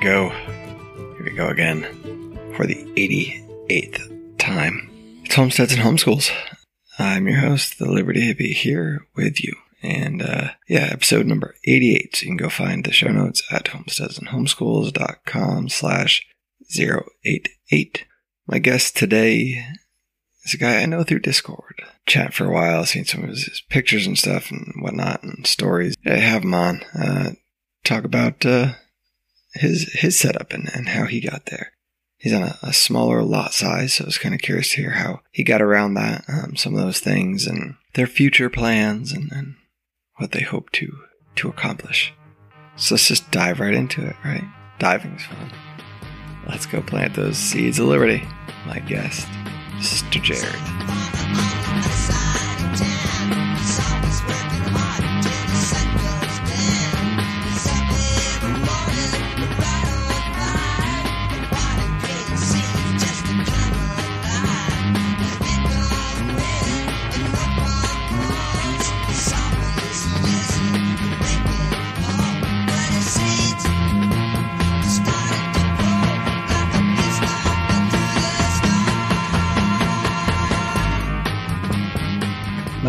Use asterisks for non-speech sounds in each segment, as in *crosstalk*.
Go. Here we go again for the 88th time. It's Homesteads and Homeschools. I'm your host, the Liberty Hippie, here with you. And uh, yeah, episode number 88. So you can go find the show notes at homesteadsandhomeschools.com slash 088. My guest today is a guy I know through Discord. Chat for a while, seen some of his, pictures and stuff and whatnot and stories. I have him on. Uh, talk about uh, his his setup and, and how he got there. He's on a, a smaller lot size, so I was kind of curious to hear how he got around that, um, some of those things, and their future plans, and, and what they hope to to accomplish. So let's just dive right into it, right? Diving's fun. Let's go plant those seeds of liberty. My guest, Mr. Jared.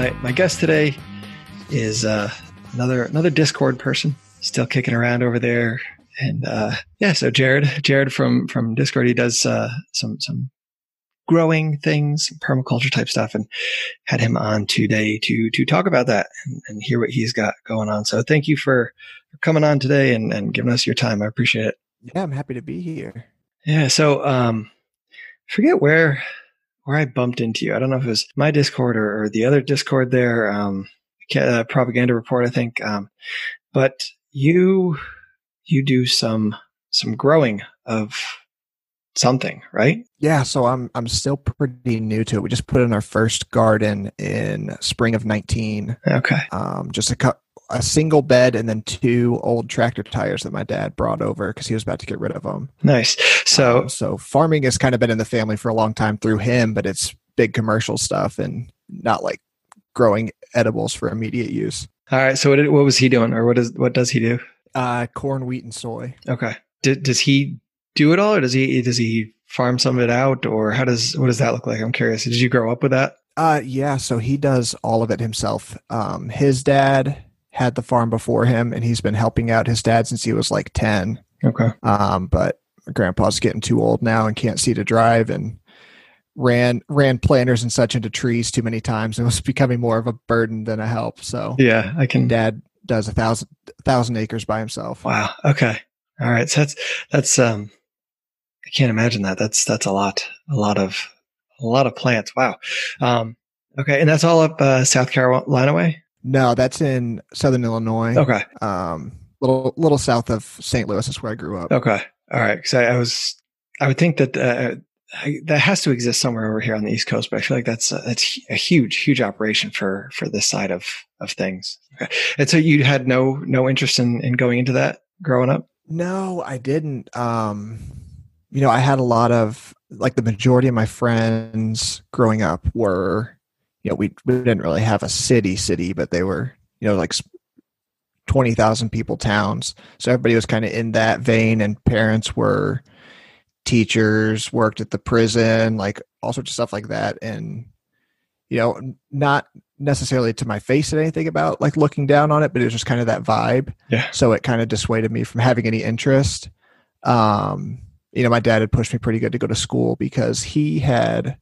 My my guest today is uh, another another Discord person, still kicking around over there. And uh, yeah, so Jared, Jared from from Discord, he does uh, some some growing things, permaculture type stuff, and had him on today to to talk about that and, and hear what he's got going on. So thank you for, for coming on today and, and giving us your time. I appreciate it. Yeah, I'm happy to be here. Yeah. So, um, forget where where I bumped into you. I don't know if it was my Discord or, or the other Discord there, um, uh, propaganda report, I think. Um, but you you do some some growing of something, right? Yeah, so I'm I'm still pretty new to it. We just put in our first garden in spring of 19. Okay. Um, just a cu- a single bed and then two old tractor tires that my dad brought over because he was about to get rid of them. Nice. So Um, so farming has kind of been in the family for a long time through him, but it's big commercial stuff and not like growing edibles for immediate use. all right. So what did, what was he doing, or what is what does he do? Uh, corn, wheat, and soy. Okay. Did, does he do it all, or does he does he farm some of it out, or how does what does that look like? I'm curious. Did you grow up with that? Uh, yeah. So he does all of it himself. Um, his dad had the farm before him, and he's been helping out his dad since he was like ten. Okay. Um, but grandpa's getting too old now and can't see to drive, and ran ran planters and such into trees too many times, and was *laughs* becoming more of a burden than a help. So Yeah, I can. dad does a thousand thousand acres by himself. Wow. Okay. All right. So that's that's um I can't imagine that. That's that's a lot. A lot of a lot of plants. Wow. Um okay, and that's all up uh, South Carolina way? No, that's in Southern Illinois. Okay. Um, little little south of St. Louis is where I grew up. Okay. All right. Cuz I, I was I would think that uh, I, that has to exist somewhere over here on the East Coast, but I feel like that's uh, that's a huge huge operation for for this side of of things. Okay. And so you had no no interest in in going into that growing up? No, I didn't. Um, you know, I had a lot of like the majority of my friends growing up were, you know, we we didn't really have a city city, but they were, you know, like twenty thousand people towns. So everybody was kind of in that vein, and parents were teachers, worked at the prison, like all sorts of stuff like that, and you know, not necessarily to my face at anything about like looking down on it, but it was just kind of that vibe. Yeah. So it kind of dissuaded me from having any interest. Um, you know, my dad had pushed me pretty good to go to school because he had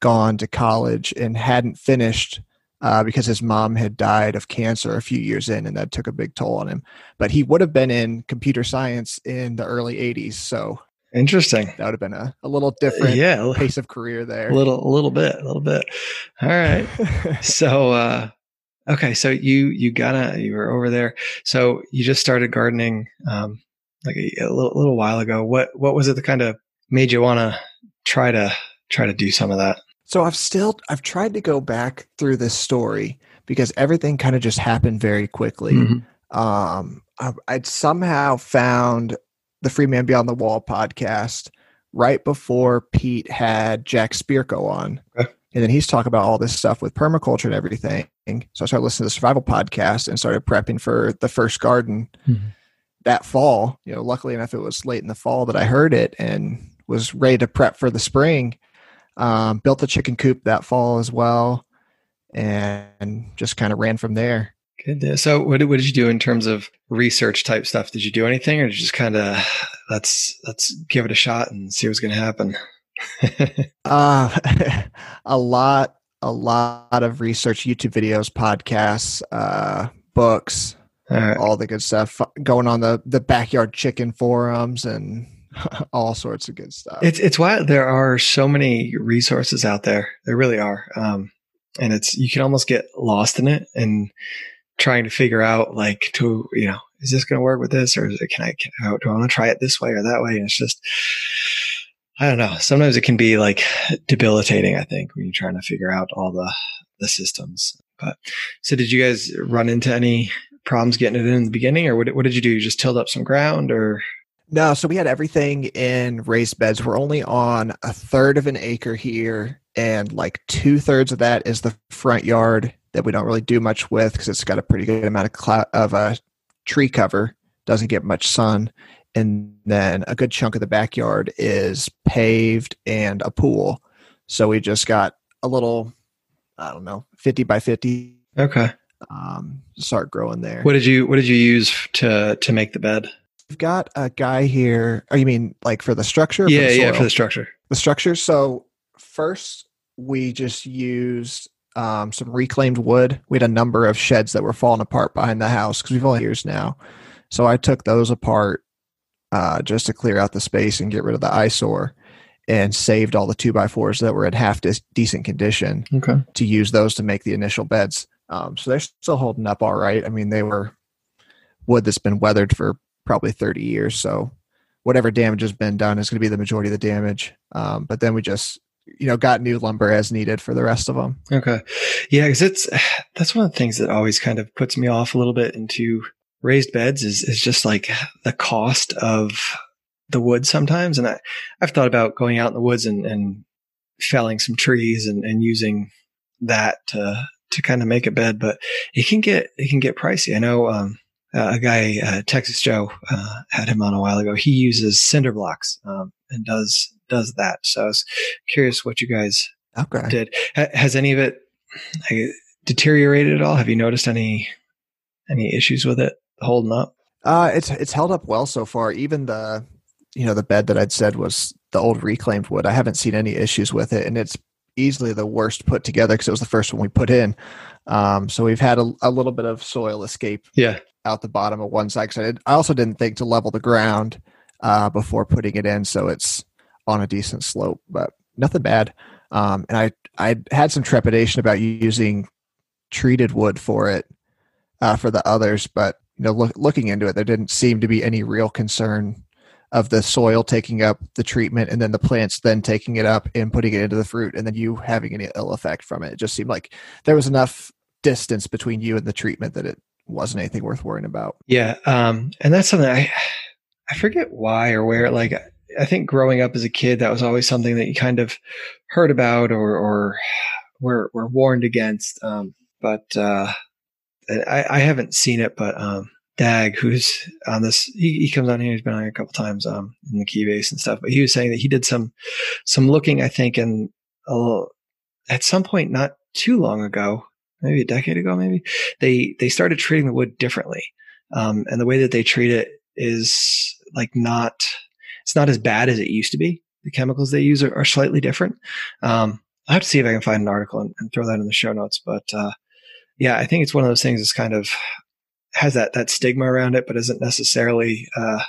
gone to college and hadn't finished uh, because his mom had died of cancer a few years in, and that took a big toll on him. But he would have been in computer science in the early '80s, so Interesting. that would have been a, a little different Yeah, pace of career there. *laughs* little a little bit, a little bit. All right. *laughs* So uh Okay, so you you gotta you were over there. So you just started gardening um, like a, a little, little while ago. What what was it that kind of made you want to try to try to do some of that? So I've still I've tried to go back through this story because everything kind of just happened very quickly. Mm-hmm. Um, I, I'd somehow found the Free Man Beyond the Wall podcast right before Pete had Jack Spirko on. Okay. And then he's talking about all this stuff with permaculture and everything. So I started listening to the survival podcast and started prepping for the first garden Mhm. that fall. You know, luckily enough, it was late in the fall that I heard it and was ready to prep for the spring. Um, built the chicken coop that fall as well, and just kind of ran from there. Good. So what did, what did you do in terms of research type stuff? Did you do anything, or did you just kind of let's let's give it a shot and see what's going to happen? *laughs* Uh, *laughs* a lot, a lot of research, YouTube videos, podcasts, uh, books, All right. all the good stuff going on the the backyard chicken forums and *laughs* all sorts of good stuff. It's it's why there are so many resources out there. There really are, um, and it's you can almost get lost in it and trying to figure out like to you know is this going to work with this or it, can I can, do I want to try it this way or that way? And it's just I don't know. Sometimes it can be like debilitating. I think when you're trying to figure out all the the systems. But so did you guys run into any problems getting it in, in the beginning, or what, what did you do? You just tilled up some ground, or No, so we had everything in raised beds. We're only on a third of an acre here, and like two thirds of that is the front yard that we don't really do much with because it's got a pretty good amount of cloud of a tree cover. Doesn't get much sun, and then a good chunk of the backyard is paved and a pool. So we just got a little, I don't know, fifty by fifty. okay? Um, start growing there. What did you What did you use to to make the bed? We've got a guy here. Oh, you mean like for the structure? yeah, the yeah, for the structure. the structure. So first, we just used um, some reclaimed wood. We had a number of sheds that were falling apart behind the house because we've only years now. So I took those apart uh, just to clear out the space and get rid of the eyesore, and saved all the two by fours that were in half dis- decent condition Okay. to use those to make the initial beds. Um, so they're still holding up all right. I mean, they were wood that's been weathered for probably 30 years. So whatever damage has been done is going to be the majority of the damage. Um, but then we just, you know, got new lumber as needed for the rest of them. Okay. Yeah, because it's *sighs* that's one of the things that always kind of puts me off a little bit into raised beds is is just like the cost of the wood sometimes. And I, I've thought about going out in the woods and, and felling some trees and, and using that to to kind of make a bed, but it can get it can get pricey. I know um, uh, a guy, uh, Texas Joe, uh, had him on a while ago. He uses cinder blocks um, and does does that. So I was curious what you guys Okay. did. Ha- Has any of it deteriorated at all? Have you noticed any any issues with it holding up? Uh, it's it's held up well so far. Even the you know the bed that I'd said was the old reclaimed wood. I haven't seen any issues with it, and it's easily the worst put together because it was the first one we put in. Um, so we've had a, a little bit of soil escape Yeah. out the bottom of one side. I, did, I also didn't think to level the ground uh, before putting it in, so it's on a decent slope, but nothing bad. Um, and I I had some trepidation about using treated wood for it uh, for the others, but you know, look, looking into it, there didn't seem to be any real concern of the soil taking up the treatment and then the plants then taking it up and putting it into the fruit and then you having any ill effect from it. It just seemed like there was enough distance between you and the treatment that it wasn't anything worth worrying about. Yeah. Um, and that's something I I forget why or where. Like I think growing up as a kid, that was always something that you kind of heard about or or were were warned against. Um, but uh, I, I haven't seen it, but um, Dag, who's on this, he, he comes on here. He's been on here a couple times um, in the Keybase and stuff. But he was saying that he did some some looking, I think, and at some point not too long ago, maybe a decade ago, maybe they they started treating the wood differently, um, and the way that they treat it is like not it's not as bad as it used to be. The chemicals they use are, are slightly different. Um, I have to see if I can find an article and, and throw that in the show notes. But uh, yeah, I think it's one of those things that's kind of has that that stigma around it, but isn't necessarily uh,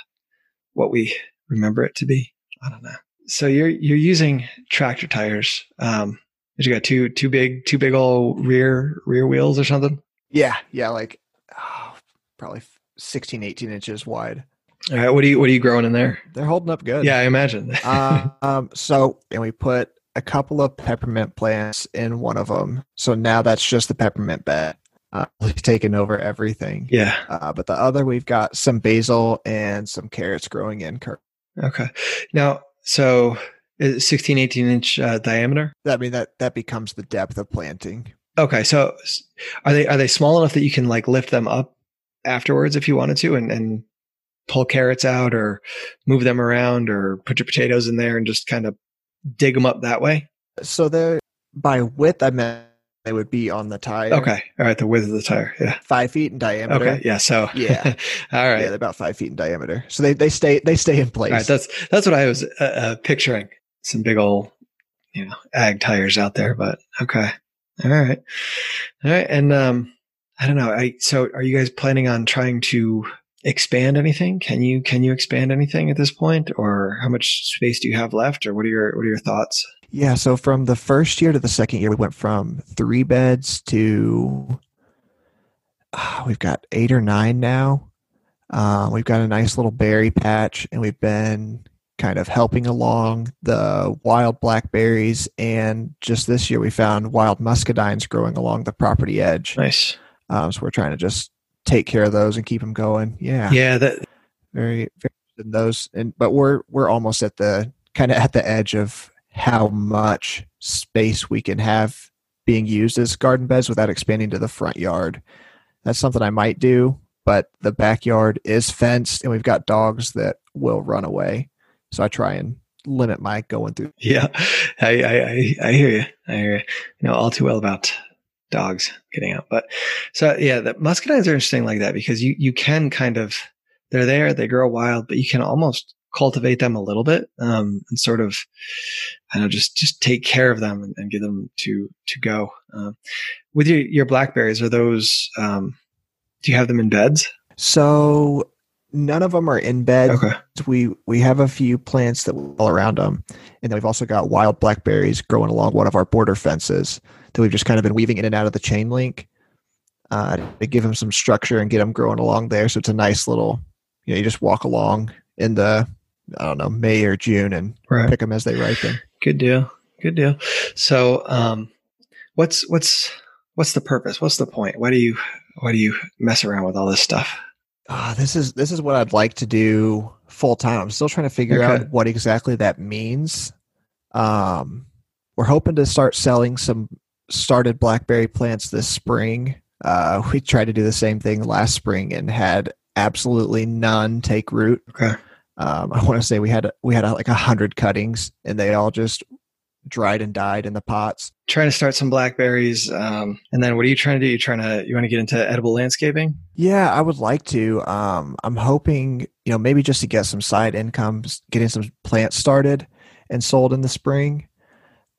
what we remember it to be. I don't know. So you're you're using tractor tires. Um, you got two two big two big old rear rear wheels or something. Yeah, yeah, like oh, probably 16, 18 inches wide. All right, what are you what are you growing in there? They're holding up good. Yeah, I imagine. uh, *laughs* um, so and we put a couple of peppermint plants in one of them. So now that's just the peppermint bed. Uh, *laughs* taken over everything. yeah. Uh, but the other, we've got some basil and some carrots growing in. cur- Okay. Now, so 16, 18 inch uh, diameter? I mean that that becomes the depth of planting. Okay, so are they are they small enough that you can like lift them up afterwards if you wanted to, and and pull carrots out or move them around or put your potatoes in there and just kind of dig them up that way? So they're by width, I meant they would be on the tire. Okay, all right, the width of the tire. Yeah. five feet in diameter. Okay, yeah. So Yeah. *laughs* all right. Yeah, they're about five feet in diameter. So they, they stay they stay in place. All right, that's that's what I was uh, uh, picturing. Some big old, you know, ag tires out there. But okay, all right, all right. And um, I don't know. I so are you guys planning on trying to expand anything? Can you can you expand anything at this point, or how much space do you have left, or what are your what are your thoughts? Yeah, so from the first year to the second year, we went from three beds to ah, we've got eight or nine now. Um, we've got a nice little berry patch, and we've been kind of helping along the wild blackberries. And just this year, we found wild muscadines growing along the property edge. Nice. Um, so we're trying to just take care of those and keep them going. Yeah, Yeah. That very, very in those. And but we're we're almost at the kind of at the edge of how much space we can have being used as garden beds without expanding to the front yard. That's something I might do, but the backyard is fenced and we've got dogs that will run away. So I try and limit my going through. yeah. I I I, hear you. I hear you. You know all too well about dogs getting out. But so yeah, the muscadines are interesting like that because you you can kind of they're there, they grow wild, but you can almost cultivate them a little bit um, and sort of I don't know just just take care of them and, and get them to to go. Um, with your your blackberries, are those um, do you have them in beds? So none of them are in bed. Okay. We we have a few plants that all around them, and then we've also got wild blackberries growing along one of our border fences that we've just kind of been weaving in and out of the chain link uh, to give them some structure and get them growing along there. So it's a nice little, you know, you just walk along in the I don't know May or June and Right. pick them as they ripen. Good deal. Good deal. So, um, what's what's what's the purpose? What's the point? Why do you why do you mess around with all this stuff? Ah, this is this is what I'd like to do full time. I'm still trying to figure Okay. out what exactly that means. Um, we're hoping to start selling some started blackberry plants this spring. Uh, we tried to do the same thing last spring and had absolutely none take root. Okay. Um, I want to say we had we had like a hundred cuttings and they all just dried and died in the pots. Trying to start some blackberries. Um, and then what are you trying to do? You trying to you want to get into edible landscaping? Yeah, I would like to. Um, I'm hoping, you know, maybe just to get some side incomes, getting some plants started and sold in the spring.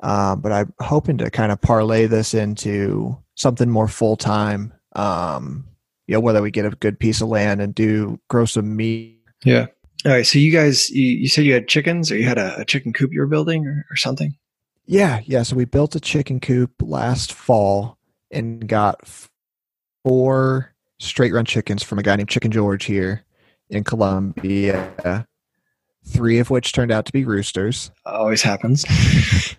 Um, but I'm hoping to kind of parlay this into something more full time. Um, you know, whether we get a good piece of land and do grow some meat. Yeah. All right. So you guys, you, you said you had chickens, or you had a, a chicken coop you were building, or, or something. Yeah, yeah. So we built a chicken coop last fall and got four straight run chickens from a guy named Chicken George here in Columbia. Three of which turned out to be roosters. Always happens. *laughs*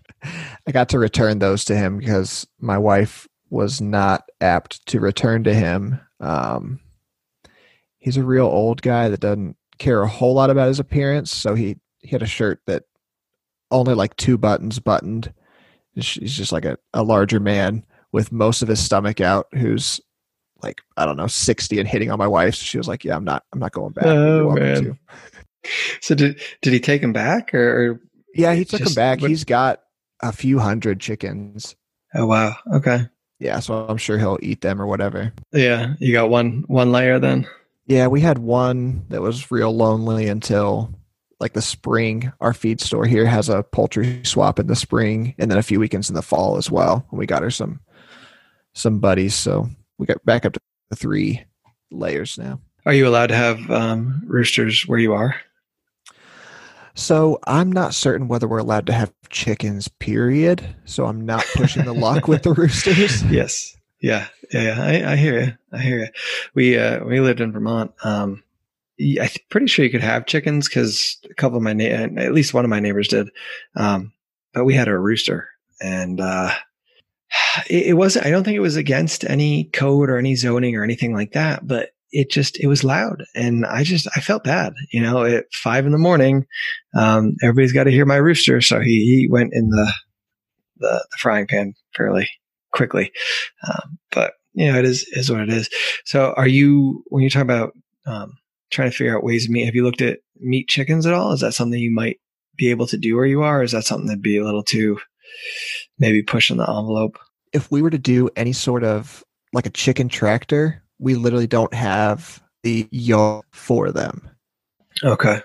I got to return those to him because my wife was not apt to return to him. Um, he's a real old guy that doesn't care a whole lot about his appearance, so he, he had a shirt that only like two buttons buttoned. He's just like a, a larger man with most of his stomach out, who's like I don't know sixty and hitting on my wife. So she was like, "Yeah, I'm not, I'm not going back." Oh, man. So did did he take him back, or, Yeah, he took him back. what- He's got a few hundred chickens. oh wow, okay, Yeah, so I'm sure he'll eat them or whatever. yeah, you got one one layer then. Yeah, we had one that was real lonely until like the spring. Our feed store here has a poultry swap in the spring and then a few weekends in the fall as well. We got her some some buddies, so we got back up to three layers now. Are you allowed to have um, roosters where you are? So I'm not certain whether we're allowed to have chickens, period. So I'm not pushing the luck with the *laughs* roosters. Yes. Yeah, yeah. I, I hear you. I hear you. We uh, we lived in Vermont. Um, I'm pretty sure you could have chickens because a couple of my na- at least one of my neighbors did. Um, but we had a rooster, and uh, *sighs* it, it wasn't. I don't think it was against any code or any zoning or anything like that. But it just it was loud, and I just I felt bad. You know, at five in the morning, um, everybody's got to hear my rooster, so he he went in the the, the frying pan fairly quickly. Um, but you know, it is is what it is. So, are you when you talk about um, trying to figure out ways to meat? Have you looked at meat chickens at all? Is that something you might be able to do where you are? Or is that something that'd be a little too maybe pushing the envelope? If we were to do any sort of like a chicken tractor, we literally don't have the yard for them. Okay.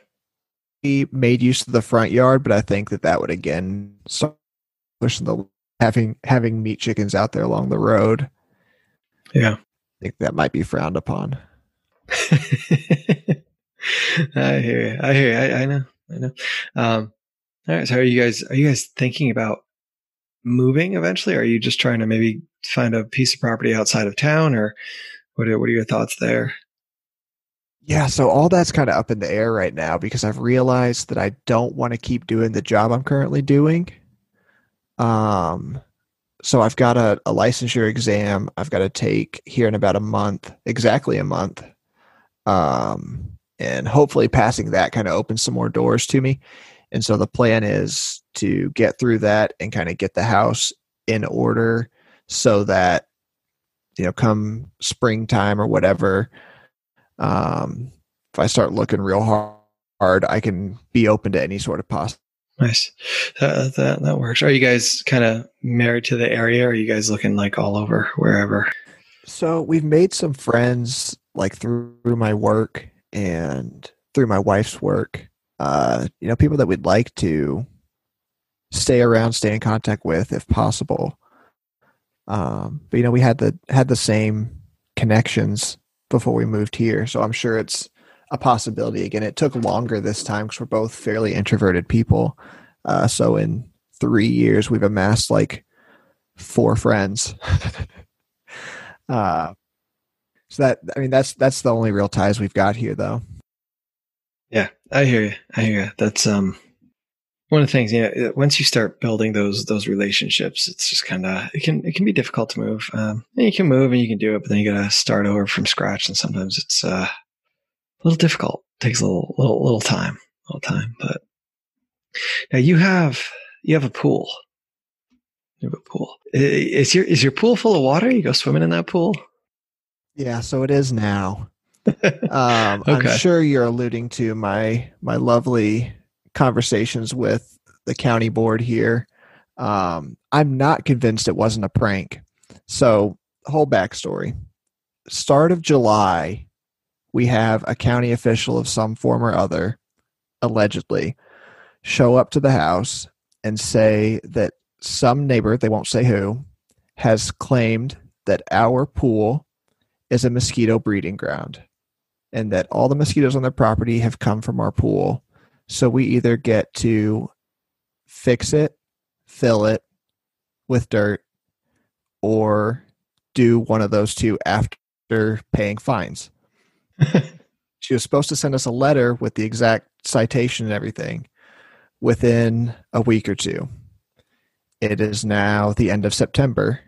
We made use of the front yard, but I think that that would again start pushing the having having meat chickens out there along the road. Yeah. I think that might be frowned upon. *laughs* I hear you. I hear you. I, I know. I know. Um, all right. So, are you guys are you guys thinking about moving eventually? Or are you just trying to maybe find a piece of property outside of town, or what? Are, what are your thoughts there? Yeah, so all that's kind of up in the air right now because I've realized that I don't want to keep doing the job I'm currently doing. Um, so I've got a, a licensure exam I've got to take here in about a month, exactly a month. Um, and hopefully passing that kind of opens some more doors to me. And so the plan is to get through that and kind of get the house in order so that, you know, come springtime or whatever, um, if I start looking real hard, I can be open to any sort of possible. Nice. That, that, that works. Are you guys kind of married to the area? Are you guys looking like all over, wherever? So we've made some friends like through my work and through my wife's work. Uh, you know, people that we'd like to stay around, stay in contact with if possible. Um, but you know, we had the had the same connections before we moved here, so I'm sure it's a possibility. Again, it took longer this time because we're both fairly introverted people. Uh, so in three years, we've amassed like four friends. *laughs* uh, so that I mean, that's that's the only real ties we've got here, though. Yeah, I hear you. I hear you. That's um one of the things. You know, once you start building those those relationships, it's just kind of it can it can be difficult to move. Um, you can move and you can do it, but then you got to start over from scratch, and sometimes it's uh a little difficult. Takes a little, little, little time, a little time. But now you have you have a pool. You have a pool. Is your is your pool full of water? You go swimming in that pool? Yeah, so it is now. *laughs* um, okay. I'm sure you're alluding to my my lovely conversations with the county board here. Um, I'm not convinced it wasn't a prank. So, whole backstory: start of July, we have a county official of some form or other, allegedly, show up to the house and say that some neighbor, they won't say who, has claimed that our pool is a mosquito breeding ground and that all the mosquitoes on their property have come from our pool. So we either get to fix it, fill it with dirt, or do one of those two after paying fines *laughs* she was supposed to send us a letter with the exact citation and everything within a week or two. It is now the end of September.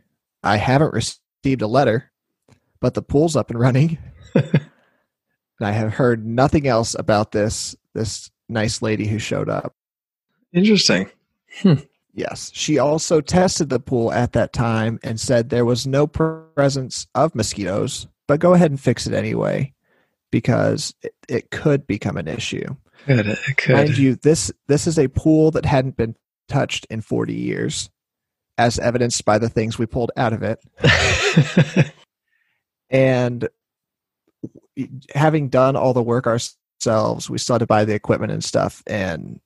I haven't received a letter, but the pool's up and running. *laughs* and I have heard nothing else about this this nice lady who showed up. Interesting. Hmm. Yes. She also tested the pool at that time and said there was no presence of mosquitoes, but go ahead and fix it anyway because it, it could become an issue. Could, it could. Mind you, this this is a pool that hadn't been touched in 40 years, as evidenced by the things we pulled out of it. *laughs* and having done all the work ourselves, we still had to buy the equipment and stuff, and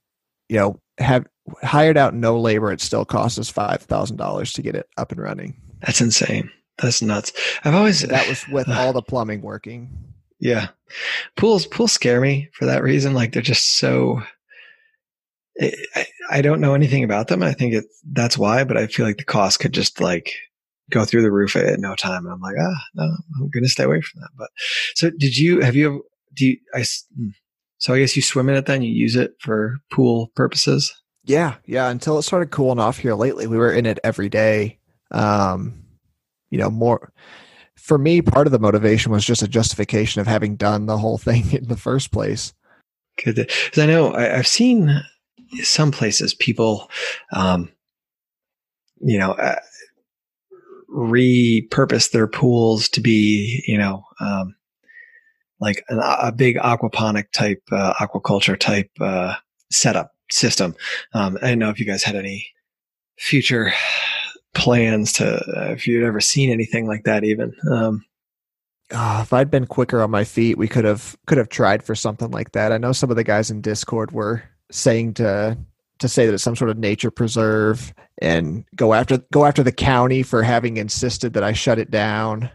you know, have hired out no labor. It still costs us five thousand dollars to get it up and running. That's insane. That's nuts. I've always that was with *sighs* all the plumbing working. Yeah. Pools pools scare me for that reason. Like they're just so I, don't know anything about them. I think it that's why, but I feel like the cost could just like go through the roof at no time. And I'm like, ah, no, I'm going to stay away from that. But so did you, have you, do you, I, hmm. so I guess you swim in it then you use it for pool purposes. Yeah. Yeah. Until it started cooling off here lately, we were in it every day. Um, you know, more for me, part of the motivation was just a justification of having done the whole thing *laughs* in the first place. Good. Because I know I, have seen some places people, um, you know, uh, repurpose their pools to be, you know, um, like an, a big aquaponic type, uh, aquaculture type uh, setup system. Um, I don't know if you guys had any future plans to, uh, if you'd ever seen anything like that, even. Um, uh, if I'd been quicker on my feet, we could have could have tried for something like that. I know some of the guys in Discord were saying to to say that it's some sort of nature preserve and go after go after the county for having insisted that I shut it down.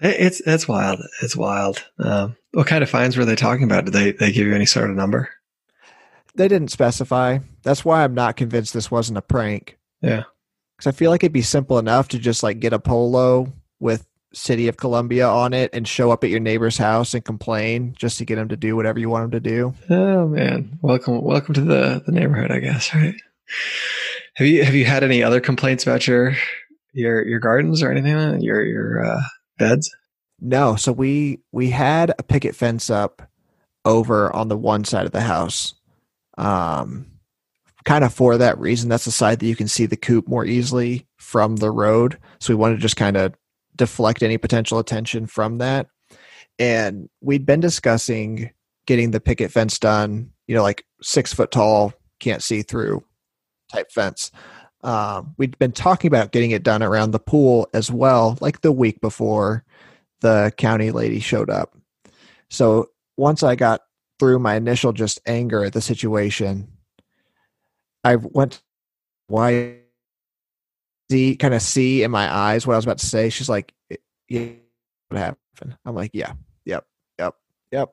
It's it's wild. It's wild. Um, what kind of fines were they talking about? Did they they give you any sort of number? They didn't specify. That's why I'm not convinced this wasn't a prank. Yeah, because I feel like it'd be simple enough to just like get a polo with City of Columbia on it and show up at your neighbor's house and complain just to get him to do whatever you want him to do. Oh man, welcome, welcome to the the neighborhood, I guess. Right? Have you have you had any other complaints about your your your gardens or anything? Your your uh, beds? No. So we we had a picket fence up over on the one side of the house. Um, kind of for that reason. That's the side that you can see the coop more easily from the road. So we wanted to just kind of deflect any potential attention from that. And we'd been discussing getting the picket fence done, you know, like six foot tall, can't see through type fence. Um, we'd been talking about getting it done around the pool as well, like the week before the county lady showed up. So once I got through my initial just anger at the situation, I went, why see kind of see in my eyes what I was about to say. She's like, "Yeah, what happened?" I'm like, "Yeah, yep, yep, yep."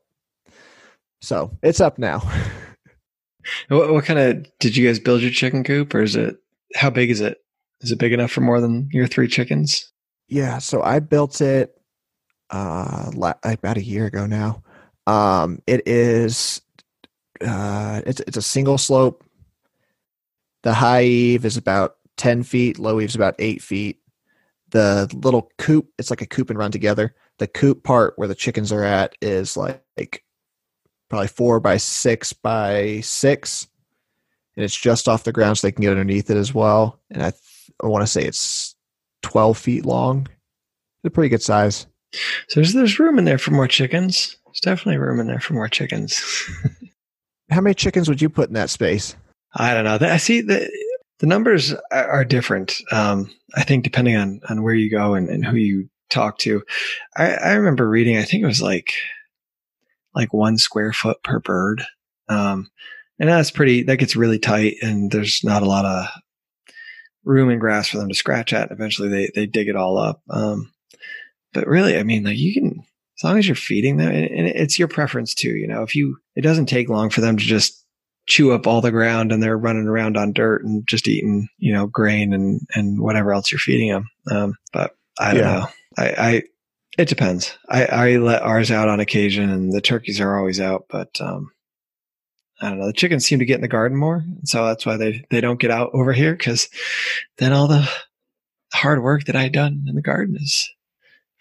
So it's up now. *laughs* what, what kind of did you guys build your chicken coop, or is it how big is it? Is it big enough for more than your three chickens? Yeah, so I built it uh about a year ago now. Um, it is uh, it's it's a single slope. The high eave is about 10 feet, low eaves about eight feet. The little coop, it's like a coop and run together. The coop part where the chickens are at is like, like probably four by six by six. And it's just off the ground so they can get underneath it as well. And I, th- I want to say it's 12 feet long. It's a pretty good size. So there's, there's room in there for more chickens. There's definitely room in there for more chickens. *laughs* How many chickens would you put in that space? I don't know. I see that the numbers are different. Um, I think depending on on where you go and, and who you talk to. I, I, remember reading. I think it was like like one square foot per bird, um, and that's pretty. That gets really tight, and there's not a lot of room and grass for them to scratch at. Eventually, they they dig it all up. Um, but really, I mean, like you can as long as you're feeding them, and it's your preference too. You know, if you it doesn't take long for them to just chew up all the ground and they're running around on dirt and just eating, you know, grain and, and whatever else you're feeding them. Um, but I don't yeah. know. I, I, it depends. I, I let ours out on occasion and the turkeys are always out, but, um, I don't know. The chickens seem to get in the garden more. So that's why they, they don't get out over here. Cause then all the hard work that I done in the garden is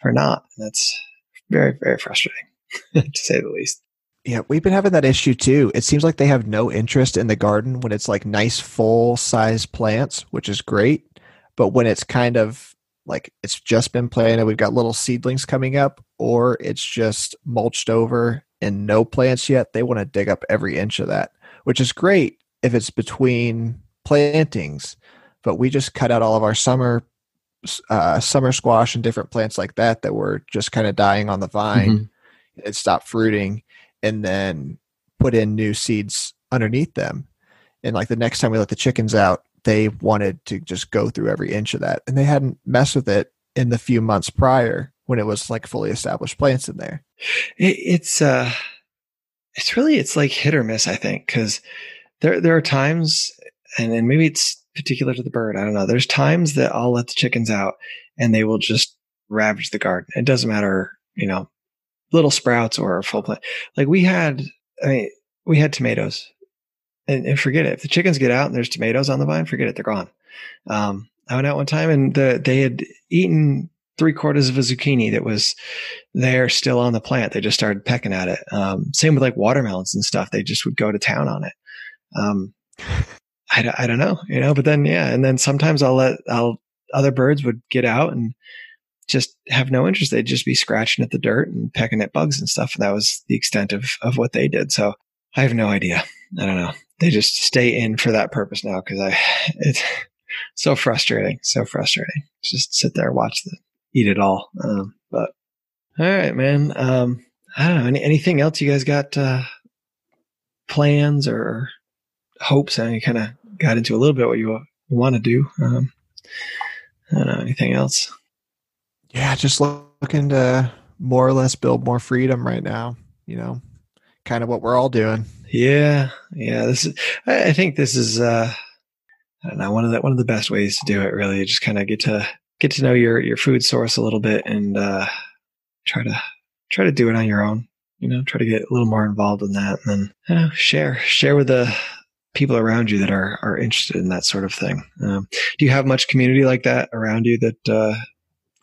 for naught. And that's very, very frustrating *laughs* to say the least. Yeah, we've been having that issue too. It seems like they have no interest in the garden when it's like nice full size plants, which is great. But when it's kind of like it's just been planted, we've got little seedlings coming up, or it's just mulched over and no plants yet, they want to dig up every inch of that, which is great if it's between plantings. But we just cut out all of our summer uh, summer squash and different plants like that that were just kind of dying on the vine. Mm-hmm. It stopped fruiting and then put in new seeds underneath them. And like the next time we let the chickens out, they wanted to just go through every inch of that. And they hadn't messed with it in the few months prior when it was like fully established plants in there. It, it's uh it's really it's like hit or miss, I think, because there there are times and, and maybe it's particular to the bird. I don't know. There's times that I'll let the chickens out and they will just ravage the garden. It doesn't matter, you know, little sprouts or a full plant. Like we had, I mean, we had tomatoes and, and, forget it. If the chickens get out and there's tomatoes on the vine, forget it. They're gone. Um, I went out one time and the, they had eaten three quarters of a zucchini that was there still on the plant. They just started pecking at it. Um, same with like watermelons and stuff. They just would go to town on it. Um, I, I don't know, you know, but then, yeah. And then sometimes I'll let, I'll, other birds would get out and just have no interest. They'd just be scratching at the dirt and pecking at bugs and stuff. And that was the extent of, of what they did. So I have no idea. I don't know. They just stay in for that purpose now because I, *laughs* it's so frustrating. So frustrating. Just sit there, watch the, eat it all. Um, but all right, man. Um, I don't know. Any, anything else you guys got, uh, plans or hopes? I kind of got into a little bit what you want to do. Um, I don't know. Anything else? Yeah, just looking to more or less build more freedom right now. You know, kind of what we're all doing. Yeah, yeah. This is. I think this is. uh I don't know one of the one of the best ways to do it. Really, just kind of get to get to know your your food source a little bit and uh try to try to do it on your own. You know, try to get a little more involved in that, and then you know, share share with the people around you that are are interested in that sort of thing. Um, do you have much community like that around you that uh,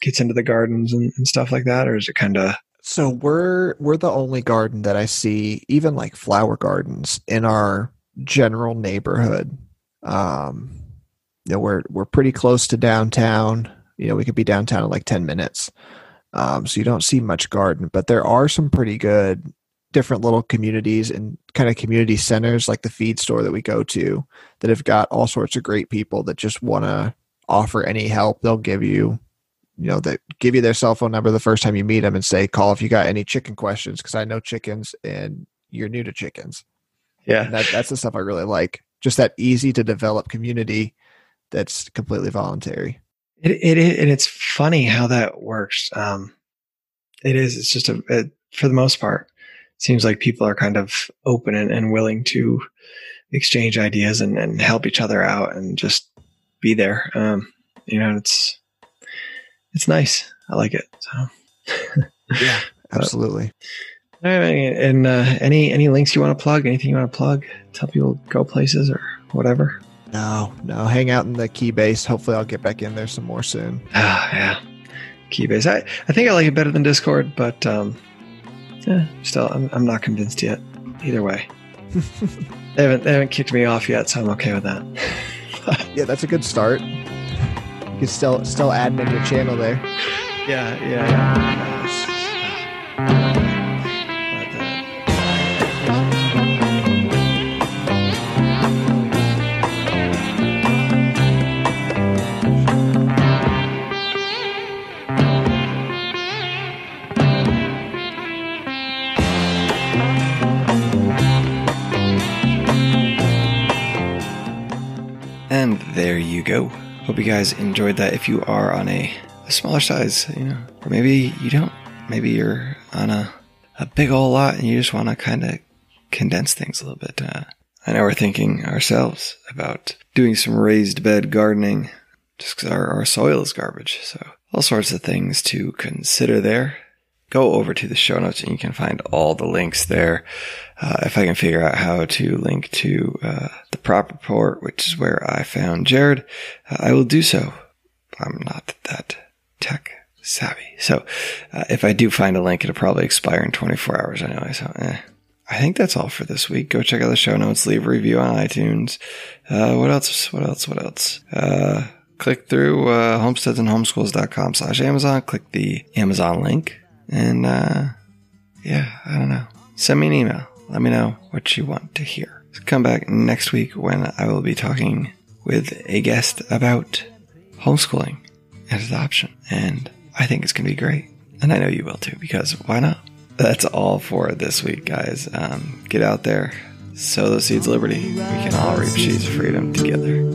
gets into the gardens and, and stuff like that, or is it kind of so we're we're the only garden that I see, even like flower gardens in our general neighborhood. Um, you know, we're we're pretty close to downtown. You know, we could be downtown in like ten minutes. Um, so you don't see much garden, but there are some pretty good different little communities and kind of community centers like the feed store that we go to that have got all sorts of great people that just want to offer any help they'll give you you know that give you their cell phone number the first time you meet them and say call if you got any chicken questions because i know chickens and you're new to chickens. Yeah. That, that's the stuff i really like. Just that easy to develop community that's completely voluntary. It, it, it and it's funny how that works. Um it is it's just a it, for the most part seems like people are kind of open and, and willing to exchange ideas and, and help each other out and just be there. Um you know it's it's nice. I like it. So *laughs* yeah, *laughs* absolutely. All right, and uh, any any links you want to plug? Anything you want to plug? Tell people go places or whatever. No, no. Hang out in the Keybase. Hopefully, I'll get back in there some more soon. *sighs* Ah, yeah. Keybase. I, I think I like it better than Discord, but um, yeah, still, I'm, I'm not convinced yet. Either way, *laughs* they haven't they haven't kicked me off yet, so I'm okay with that. yeah, that's a good start. You still still admin your channel there. Yeah, yeah, oh yeah. Guys enjoyed that. If you are on a, a smaller size, you know, or maybe you don't, maybe you're on a, a big old lot and you just want to kind of condense things a little bit. Uh, I know we're thinking ourselves about doing some raised bed gardening just because our, our soil is garbage. So all sorts of things to consider there go over to the show notes and you can find all the links there. Uh, if I can figure out how to link to uh, the prop report, which is where I found Jared, uh, I will do so. I'm not that tech savvy. So uh, if I do find a link, it'll probably expire in 24 hours anyway. So eh. I think that's all for this week. Go check out the show notes, leave a review on iTunes. Uh, what else? What else? What else? Uh, click through uh, homesteadsandhomeschools.com slash Amazon. Click the Amazon link and uh, yeah, I don't know. Send me an email. Let me know what you want to hear. So come back next week when I will be talking with a guest about homeschooling and adoption. And I think it's going to be great. And I know you will too, because why not? That's all for this week, guys. Um, get out there, sow those seeds of liberty. We can all reap seeds of freedom together.